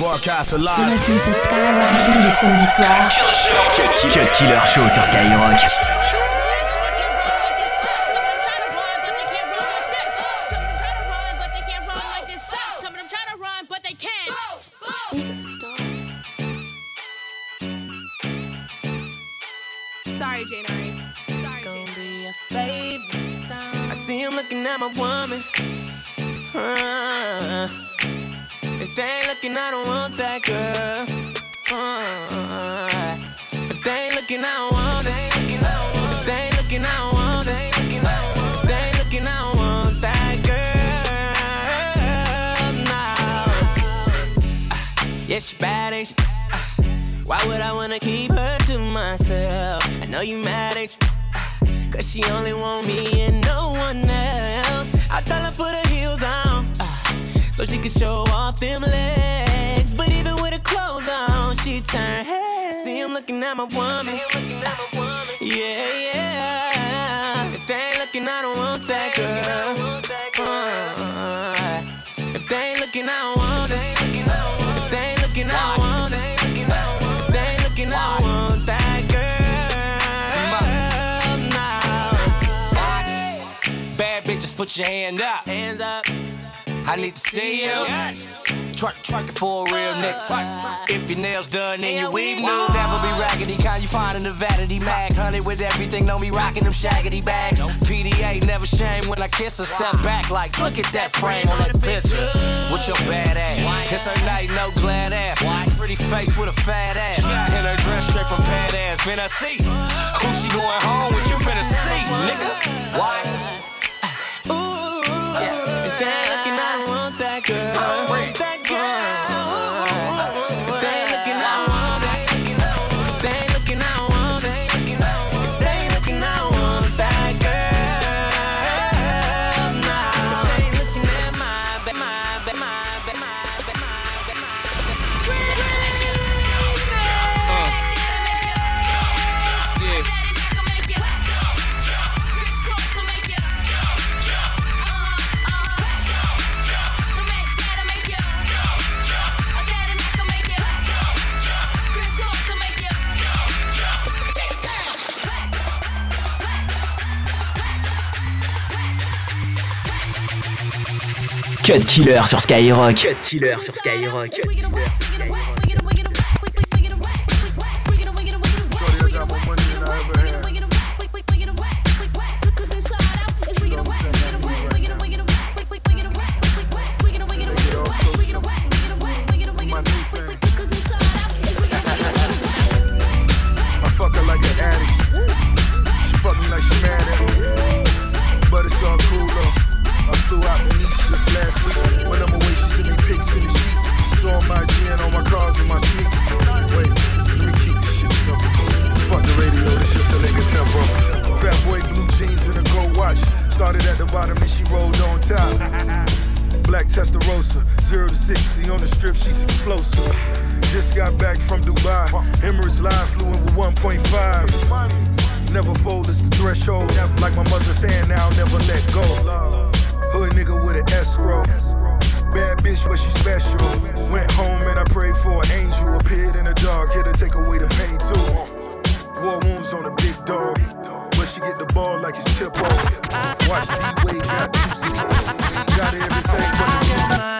Broadcast You're listening to Skyrock tous les samedis soirs. Cut Killer Show sur Skyrock. Girl. Uh, they ain't looking, I don't want it. They ain't looking, I don't want it. They ain't looking, I don't want that girl. Uh, yeah, she bad, ain't she? Uh, why would I wanna keep her to myself? I know you mad, ain't you? Cause she only want me and no one else. I tell her put her heels on, uh, so she can show off them legs. But even she turn head. See him looking at my woman. Yeah, yeah. If they ain't looking, I don't want that girl. Uh, if they ain't looking, I don't want it. If they ain't looking, I don't want it. If they ain't looking, I don't want that girl. No. Bad bitches, put your hand up. Hands up. I need to see you. Twerk, twerk it for a real nigga. If your nails done and your weave new, never be raggedy. Kind you find in the vanity mags. Honey with everything, know me rocking them shaggy bags. PDA never shame when I kiss her. Step back like, look at that frame on that picture. With your bad ass. It's her night, no glad ass. Pretty face with a fat ass. In her dress straight from pad ass. Finna see who she going home with. You finna see, nigga. Why? Killer sur Skyrock. Cut Killer sur Skyrock. War on a big dog. But she get the ball like it's tip off. Watch D-Wade got two seats. Got everything but the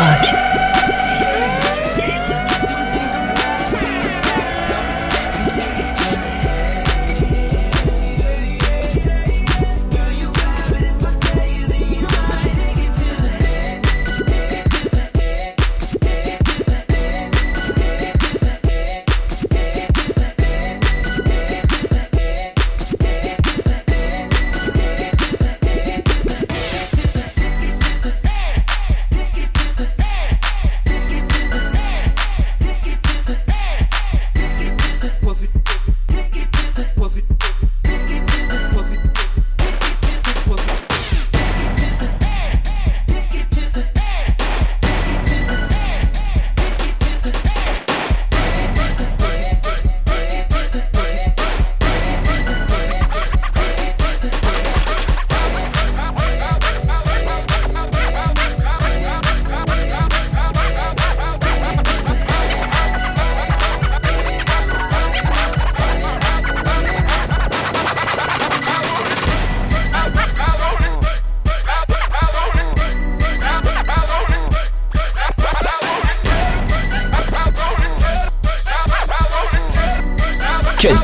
Cut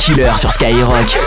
Killer sur Skyrock.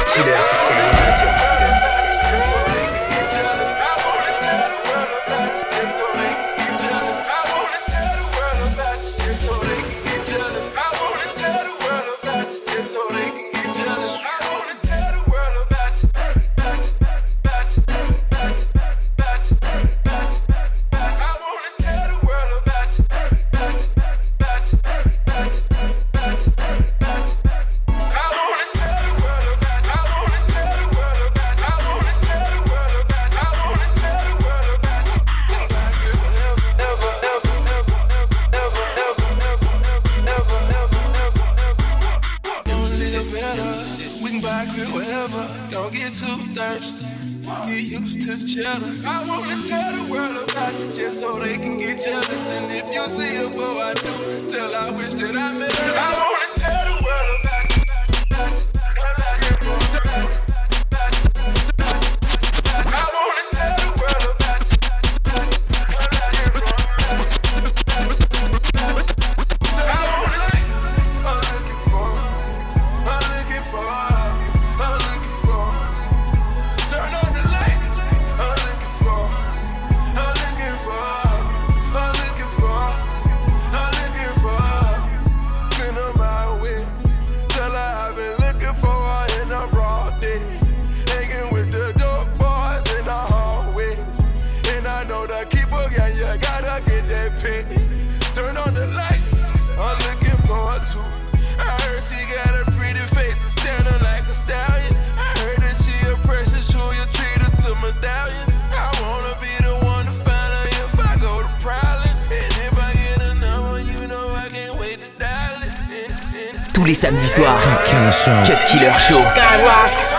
Les samedis soirs. Cut Killer Show. Cut Killer Show. Skyrock.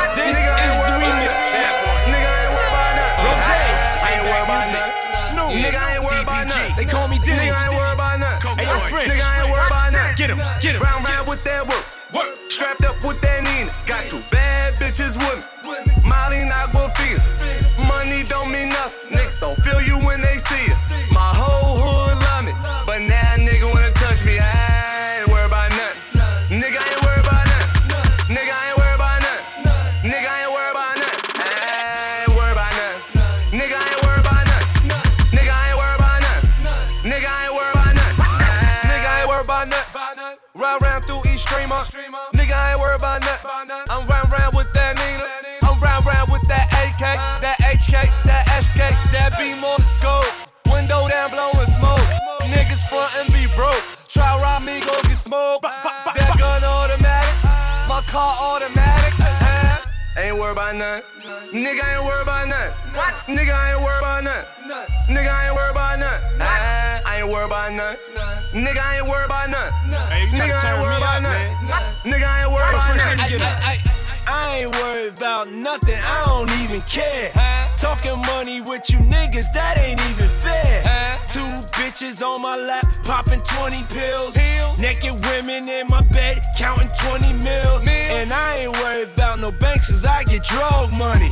With you niggas, that ain't even fair. Two bitches on my lap, popping 20 pills. Naked women in my bed, counting 20 mil. And I ain't worried about no banks, cause I get drug money.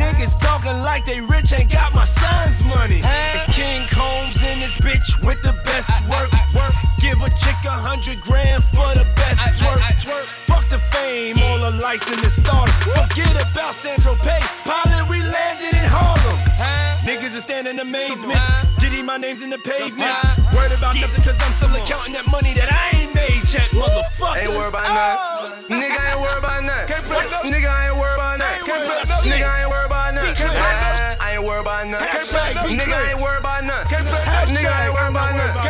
Niggas talking like they rich, ain't got my son's money. It's King Combs in this bitch with the best work. work. Give a chick a hundred grand for the best twerk. twerk. The fame, all the lights in the stars. Forget about Sandro Pay. Pilot, we landed in Harlem. Niggas are standing in amazement. Diddy, my name's in the pavement. Worried about nothing, cause I'm still counting that money that I ain't made yet, motherfucker. Ain't worried about nothing. Nigga, I ain't worried about nothing. Up, nigga, I ain't worried about nothing. Nigga, I ain't worried about nothing. Ah, I ain't worried about nothing. Nigga, I ain't worried about nothing. Nigga, ain't worried about nothing.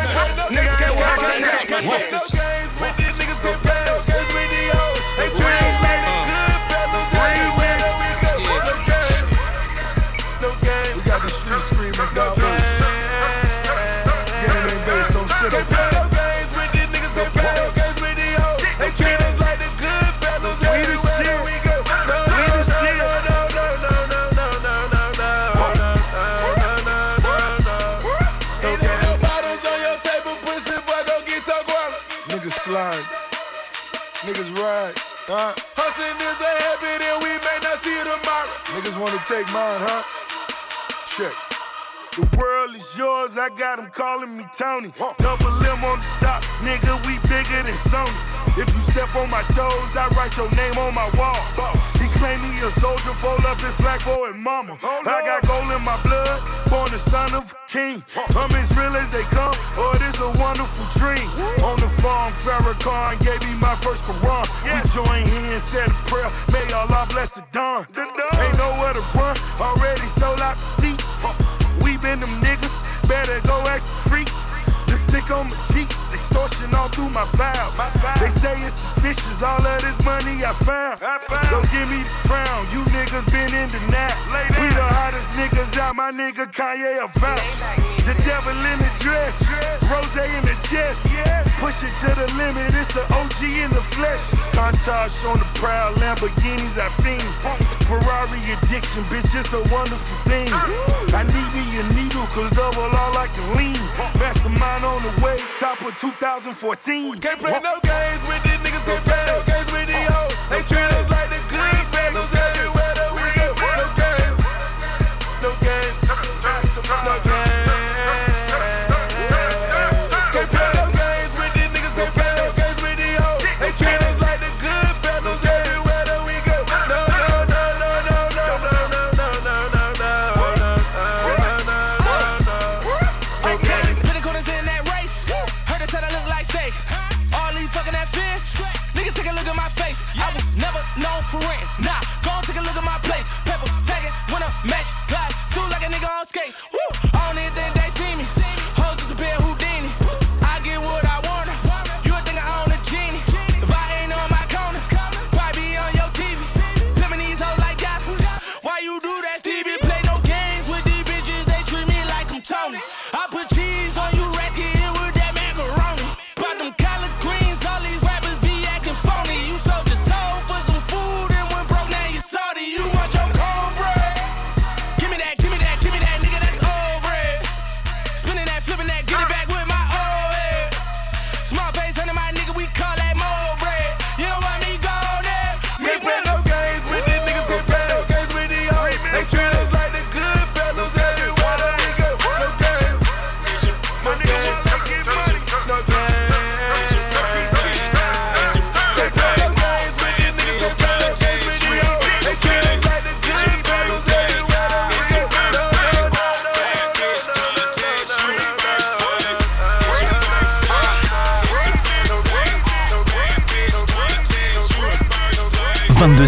Nigga, ain't worried about nothing. No games with these niggas, can't play no Huh? Hustling is a habit and we may not see tomorrow. Niggas wanna take mine, huh? Check. The world is yours, I got them calling me Tony. Double M on the top, nigga, we bigger than Sony. If you step on my toes, I write your name on my wall. He claim me a soldier, fold up his flag for his mama. I got gold in my blood, born the son of a king. I'm as real as they come, oh, it is a wonderful dream. On the farm, Farrakhan gave me my first Quran. We joined hands, said a prayer, may Allah bless the dawn. Ain't nowhere to run, already sold out the seats. We been them niggas, better go ask the freaks. Just stick on my cheeks, extortion all through my files. My files. They say it's suspicious, all of this money I found. I found. Go give me the crown, you niggas been in the nap. We the hottest niggas out, my nigga Kanye a vouch. The devil in the dress, rose in the chest. Push it to the limit, it's an OG in the flesh. Montage on the Proud Lamborghinis, I fiend. Ferrari addiction, bitch, it's a wonderful thing. I need me a needle, cause double all I can lean. Mastermind on the way, top of 2014. Can't play no games with these niggas, can't play no games with these hoes. They treat us like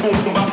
Pum, pum,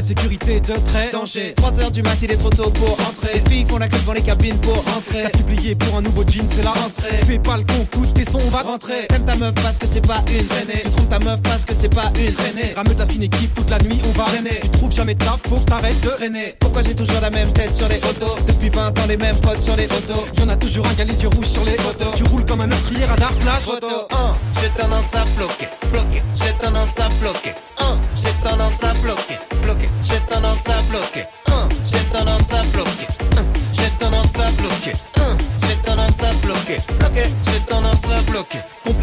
Sécurité, deux traits. Danger. 3 heures du mat, il est trop tôt pour entrer. Les filles font la queue devant les cabines pour rentrer. T'as supplié pour un nouveau jean, c'est la Rentrée. Fais pas le con, coûte tes sons, on va Rentrer. T'aimes ta meuf parce que c'est pas une traînée. Tu trompes ta meuf parce que c'est pas une traînée. Rameux de la fine équipe toute la nuit, on va Traîner. Tu trouves jamais de taf, faut que t'arrêtes de Traîner. Pourquoi j'ai toujours la même tête sur les photos? Depuis 20 ans, les mêmes potes sur les photos. Y'en a toujours un qui a les yeux rouges sur les Photos. Tu roules comme un meurtrier radar flash Photo 1, j'ai tendance à bloquer, bloquer, j'ai tendance à bloquer. 1, j'ai tendance à bloquer,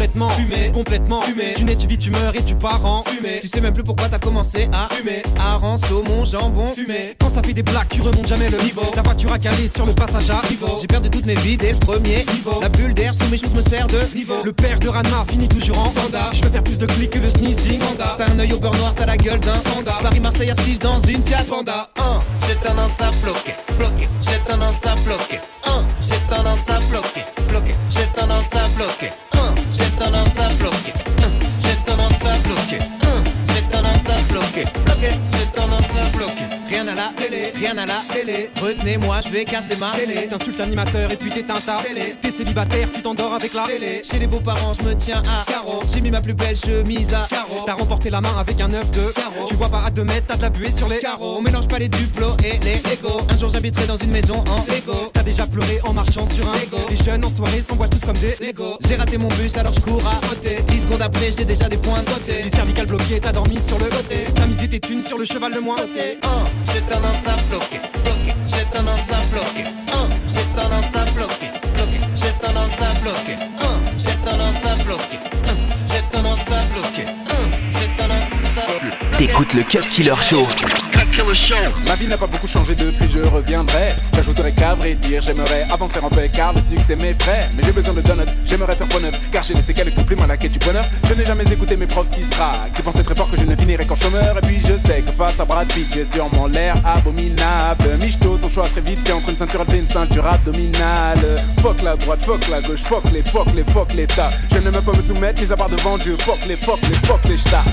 Complètement Fumé. complètement Fumé. Tu nais, tu vis, tu meurs et tu pars en Fumer, tu sais même plus pourquoi t'as commencé à fumer. Hareng, saumon, jambon, Fumé. Quand ça fait des blagues, tu remontes jamais le Niveau. Ta voiture a calé sur le passage à Niveau. J'ai perdu toutes mes vies dès le premier niveau. La bulle d'air sous mes choses me sert de niveau. Le père de Ranma finit toujours en Panda. Je veux faire plus de clics que le sneezing Panda. T'as un œil au beurre noir, t'as la gueule d'un panda. Paris-Marseille assise dans une Fiat Panda. 1, j'ai tendance à bloquer, bloquer, j'ai tendance à bloquer. 1, j'ai tendance à bloquer, bloquer, j'ai tendance à bloquer. Télé. Retenez-moi, je vais casser ma télé. T'insultes l'animateur et puis t'éteins ta Télé. T'es célibataire, tu t'endors avec la Télé. Chez les beaux-parents, je me tiens à carreau. J'ai mis ma plus belle chemise à carreau. T'as remporté la main avec un œuf de Carreau. Tu vois pas à 2 mètres, t'as de la buée sur les Carreau. On mélange pas les duplos et les Lego. Un jour j'habiterai dans une maison en Lego. T'as déjà pleuré en marchant sur un Lego. Les jeunes en soirée s'envoient tous comme des Lego. J'ai raté mon bus alors je cours à côté. 10 secondes après, j'ai déjà des points de côté. Les cervicales bloquées, t'as dormi sur le côté T'as misé tes thunes sur le cheval de moins Côté 1, j'ai tendance à bloquer, bloquer, j'ai tendance à bloquer. 1, j'ai tendance à bloquer, bloquer, j'ai tendance à bloquer. 1, j'ai tendance à bloquer. 1, j'ai tendance à bloquer. 1, j'ai tendance à bloquer. T'écoutes le Cut Killer Show. Ma vie n'a pas beaucoup changé depuis, je reviendrai. J'ajouterai qu'à vrai dire, j'aimerais avancer un peu car le succès m'effraie. Mais j'ai besoin de donuts, j'aimerais faire point neuf. Car j'ai laissé quelques plus à la quête du bonheur. Je n'ai jamais écouté mes profs Sistra qui pensaient très fort que je ne finirais qu'en chômeur. Et puis je sais que face à Brad Pitt, j'ai sûrement l'air abominable. Michto, ton choix serait vite fait entre une ceinture et une ceinture abdominale. Fuck la droite, fuck la gauche, fuck les, fuck les, fuck l'état. Je ne veux pas me soumettre, mis à part devant Dieu. Fuck les, fuck les, fuck les ch'tas.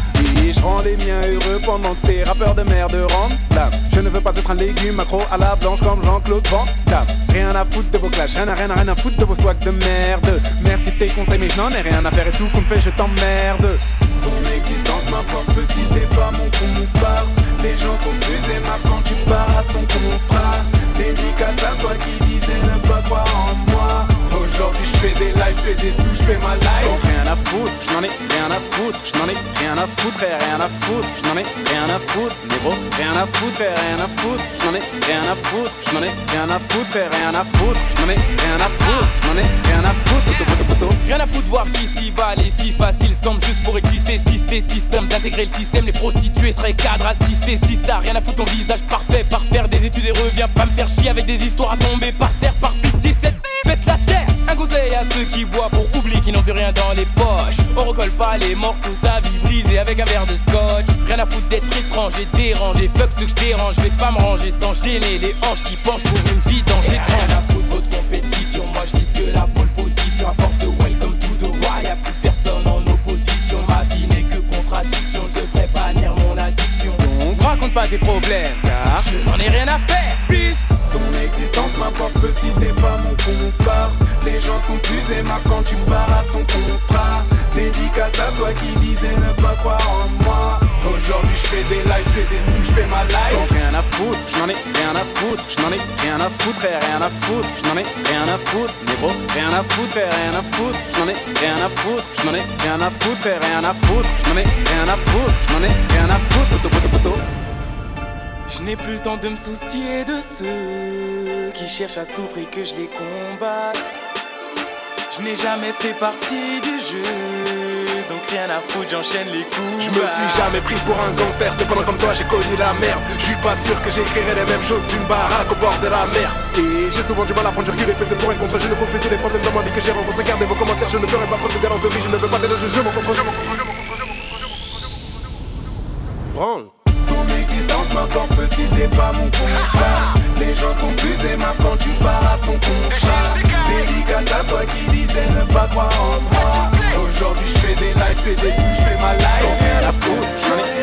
Je rends les miens heureux pendant que tes rappeurs de merde rendent. Je ne veux pas être un légume accro à la blanche comme Jean-Claude Van Damme. Rien à foutre de vos clashs, rien à rien à rien à foutre de vos swags de merde. Merci tes conseils, mais je n'en ai rien à faire et tout qu'on me fait, je t'emmerde. Ton existence m'importe si t'es pas mon comparse. Les gens sont plus aimables quand tu paraves ton contrat. Dédicace à toi qui disais ne pas croire en moi. Aujourd'hui je fais des lives, c'est des sous, je fais ma life. Donc rien à foutre, je n'en ai rien à foutre, je n'en ai rien à foutre et rien à foutre, je n'en ai rien à foutre, mais gros, rien à foutre et rien à foutre, je n'en ai rien à foutre, je n'en ai rien à foutre et rien à foutre, je n'en ai rien à foutre, je n'en ai rien à foutre, poto poto poto. Rien à foutre voir qu'ici bas les filles faciles comme juste pour exister Systé, système d'intégrer le système Les prostituées seraient cadres assistés Sista, rien à foutre ton visage parfait Par faire des études et reviens pas me faire chier Avec des histoires à tomber par terre Par pitié cette faites la terre Un conseil à ceux qui boivent pour oublier qu'ils n'ont plus rien dans les poches. On recolle pas les morceaux de sa vie brisée avec un verre de scotch. Rien à foutre d'être étrange et dérangé. Fuck ceux que je dérange, je vais pas me ranger sans gêner Les hanches qui penchent pour une vie étrange Rien à foutre votre compétition Moi je vise que la pole position. À force de welcome to the wild Y'a plus personne en opposition. Ma vie n'est que contradiction Je devrais bannir mon addiction. Donc raconte pas tes problèmes Car je n'en ai rien à faire. Piste existence m'importe peu si t'es pas mon comparse. Les gens sont plus aimables quand tu paraves ton contrat. Dédicace à toi qui disais ne pas croire en moi. Aujourd'hui je fais des lives, je fais des sous, je fais ma life. Rien à foutre, je n'en ai rien à foutre, je n'en ai rien à foutre et rien à foutre, je n'en ai rien à foutre, mais gros, rien à foutre et rien à foutre, je n'en ai rien à foutre, je n'en ai rien à foutre et rien à foutre, je n'en ai rien à foutre, je n'en ai rien à foutre, poto poto poto. Je n'ai plus le temps de me soucier de ceux qui cherchent à tout prix que je les combatte. Je n'ai jamais fait partie du jeu, donc rien à foutre, j'enchaîne les coups. Je me suis jamais pris pour un gangster, cependant comme toi j'ai connu la merde. Je suis pas sûr que j'écrirais les mêmes choses d'une baraque au bord de la mer. Et j'ai souvent du mal à prendre du recul et peser pour un contre. Je ne compte plus les problèmes dans ma vie que j'ai rencontrés. Gardez vos commentaires, je ne ferai pas preuve de galanterie. Je ne veux pas déloger, je m'en contre. Branle. Ton existence m'importe si t'es pas mon compas Les gens sont plus aimables quand tu paraves ton compas Dédicace à toi qui disais ne pas croire en moi. Aujourd'hui je fais des lives, fais des sous, je fais ma life. Ai rien à foutre, j'en ai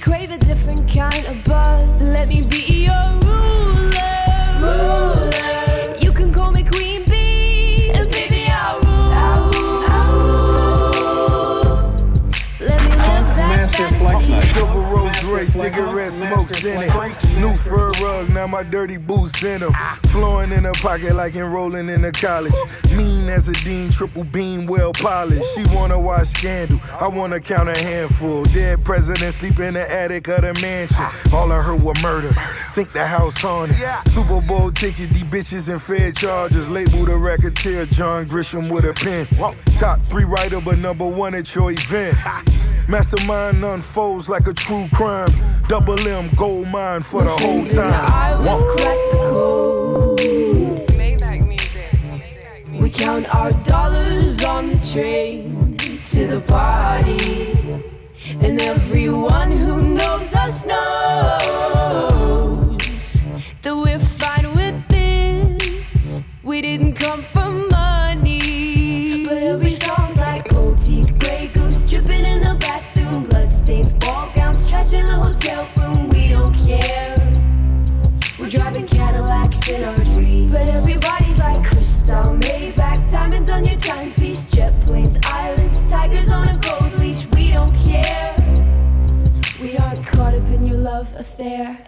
crave a different kind of buzz. Let me be Royce, cigarette smokes in it. New fur rug, now my dirty boots in them. Flowing in her pocket like enrolling in a college. Mean as a dean, triple beam, well polished. She wanna watch Scandal, I wanna count a handful. Dead president sleep in the attic of the mansion. All I heard were murder. Think the house haunted. Super Bowl ticket, these bitches and Fed charges. Label the racketeer, John Grisham with a pen. Top three writer, but number one at your event. Mastermind unfolds like a true crime. Double M gold mine for the whole I time. will crack the code. We count our dollars on the train to the party. And everyone who knows us knows that we're fine with this. We didn't come for affair.